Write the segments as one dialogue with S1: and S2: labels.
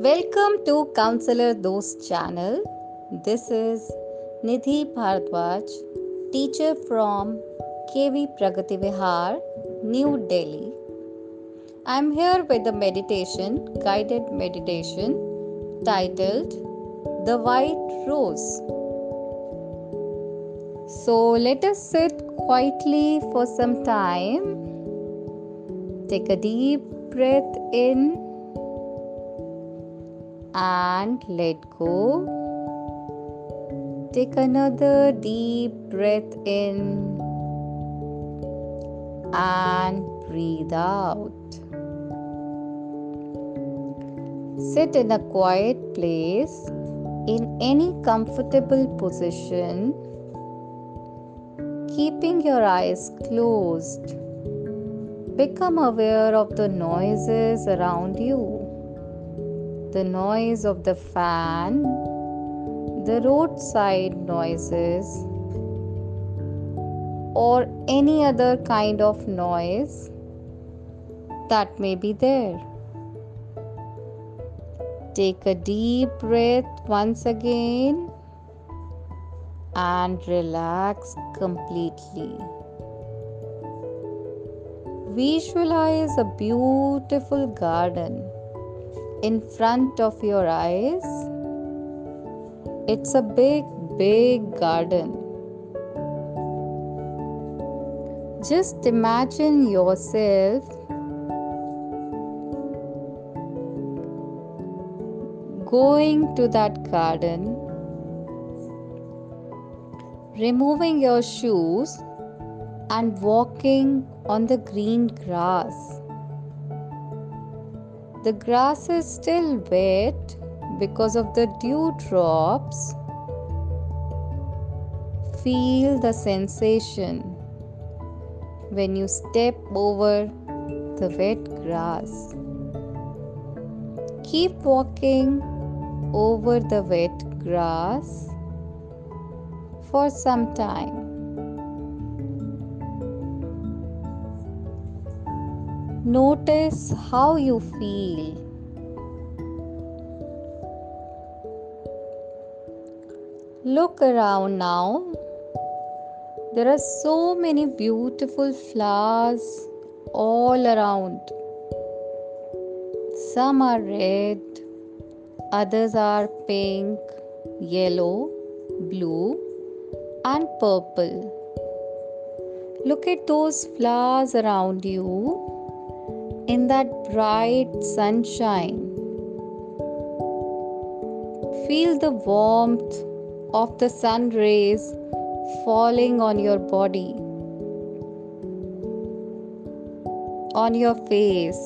S1: Welcome to Counselor Dost channel. This is Nidhi Bhardwaj, teacher from KV Pragati Vihar, New Delhi. I'm here with a meditation, guided meditation titled The White Rose. So let us sit quietly for some time. Take a deep breath in and let go. Take another deep breath in and breathe out. Sit in a quiet place in any comfortable position, keeping your eyes closed. Become aware of the noises around you the noise of the fan, the roadside noises, or any other kind of noise that may be there. Take a deep breath once again and relax completely. Visualize a beautiful garden in front of your eyes. It's a big, big garden. Just imagine yourself going to that garden, removing your shoes, and walking on the green grass. The grass is still wet because of the dew drops. Feel the sensation when you step over the wet grass. Keep walking over the wet grass for some time. Notice how you feel. Look around now. There are so many beautiful flowers all around. Some are red, others are pink, yellow, blue, and purple. Look at those flowers around you in that bright sunshine. Feel the warmth of the sun rays falling on your body, on your face.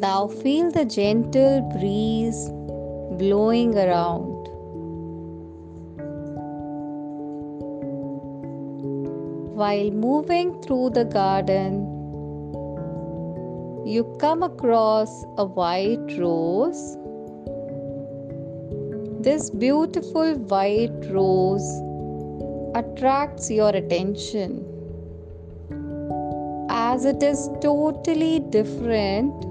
S1: Now feel the gentle breeze blowing around. While moving through the garden, you come across a white rose. This beautiful white rose attracts your attention as it is totally different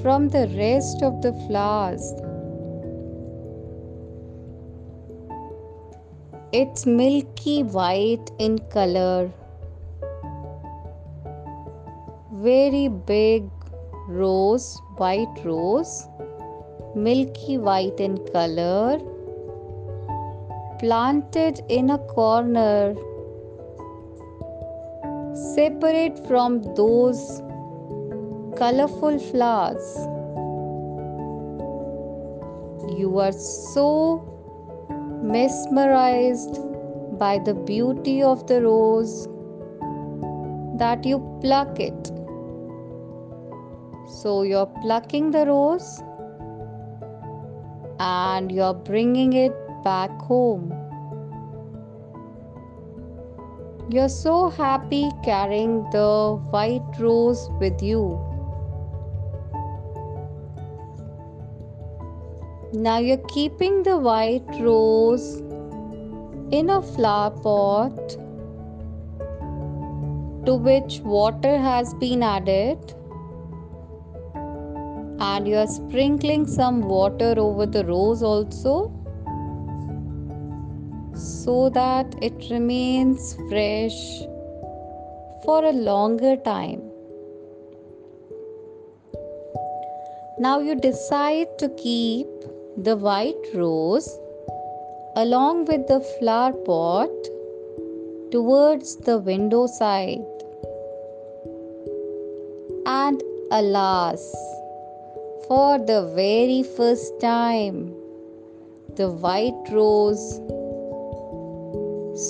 S1: from the rest of the flowers. It's milky white in color. Very big rose, white rose, milky white in color, planted in a corner, separate from those colorful flowers. You are so mesmerized by the beauty of the rose that you pluck it. So you're plucking the rose and you're bringing it back home. You're so happy carrying the white rose with you. Now you're keeping the white rose in a flower pot to which water has been added and you are sprinkling some water over the rose also so that it remains fresh for a longer time. Now you decide to keep the white rose along with the flower pot towards the window side. And alas, for the very first time, the white rose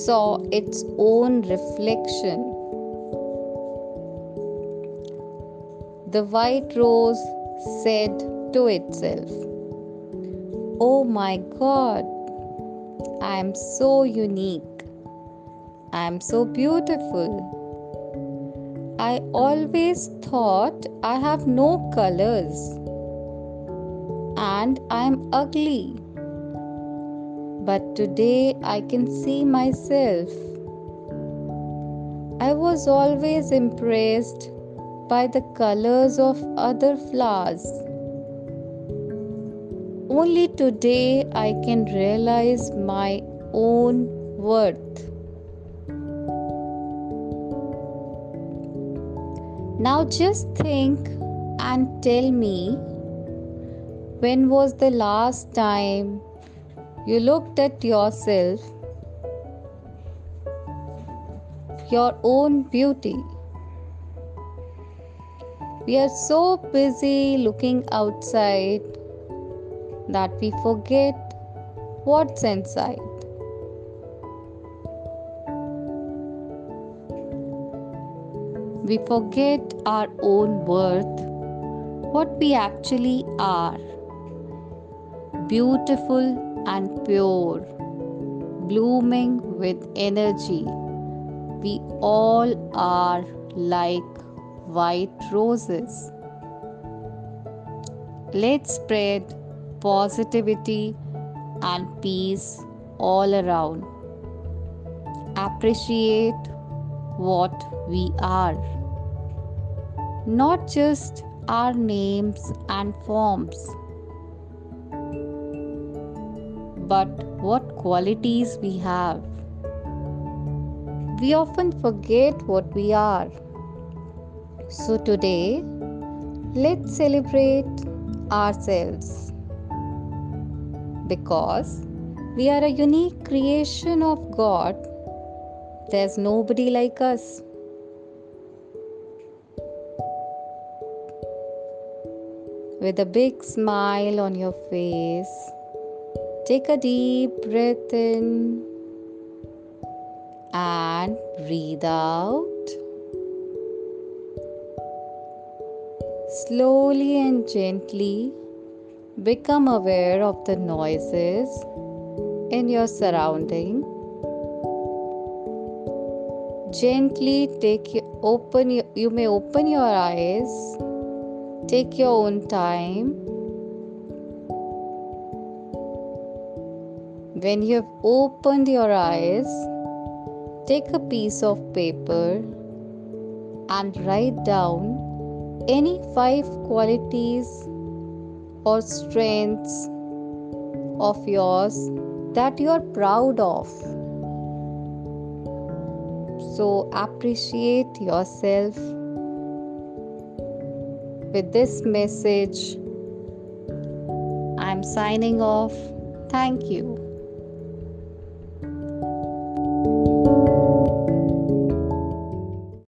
S1: saw its own reflection. The white rose said to itself, Oh my God, I am so unique. I am so beautiful. I always thought I have no colors and I am ugly. But today I can see myself. I was always impressed by the colors of other flowers. Only today I can realize my own worth. Now just think and tell me when was the last time you looked at yourself, your own beauty? We are so busy looking outside that we forget what's inside. We forget our own worth, what we actually are beautiful and pure, blooming with energy. We all are like white roses. Let's spread positivity and peace all around. Appreciate what we are, not just our names and forms but what qualities we have. We often forget what we are. So today, let's celebrate ourselves because we are a unique creation of God. There's nobody like us. With a big smile on your face, Take a deep breath in and breathe out. Slowly and gently become aware of the noises in your surrounding. Gently take open you may open your eyes. Take your own time When you have opened your eyes, take a piece of paper and write down any five qualities or strengths of yours that you are proud of. So appreciate yourself. With this message, I'm signing off. Thank you.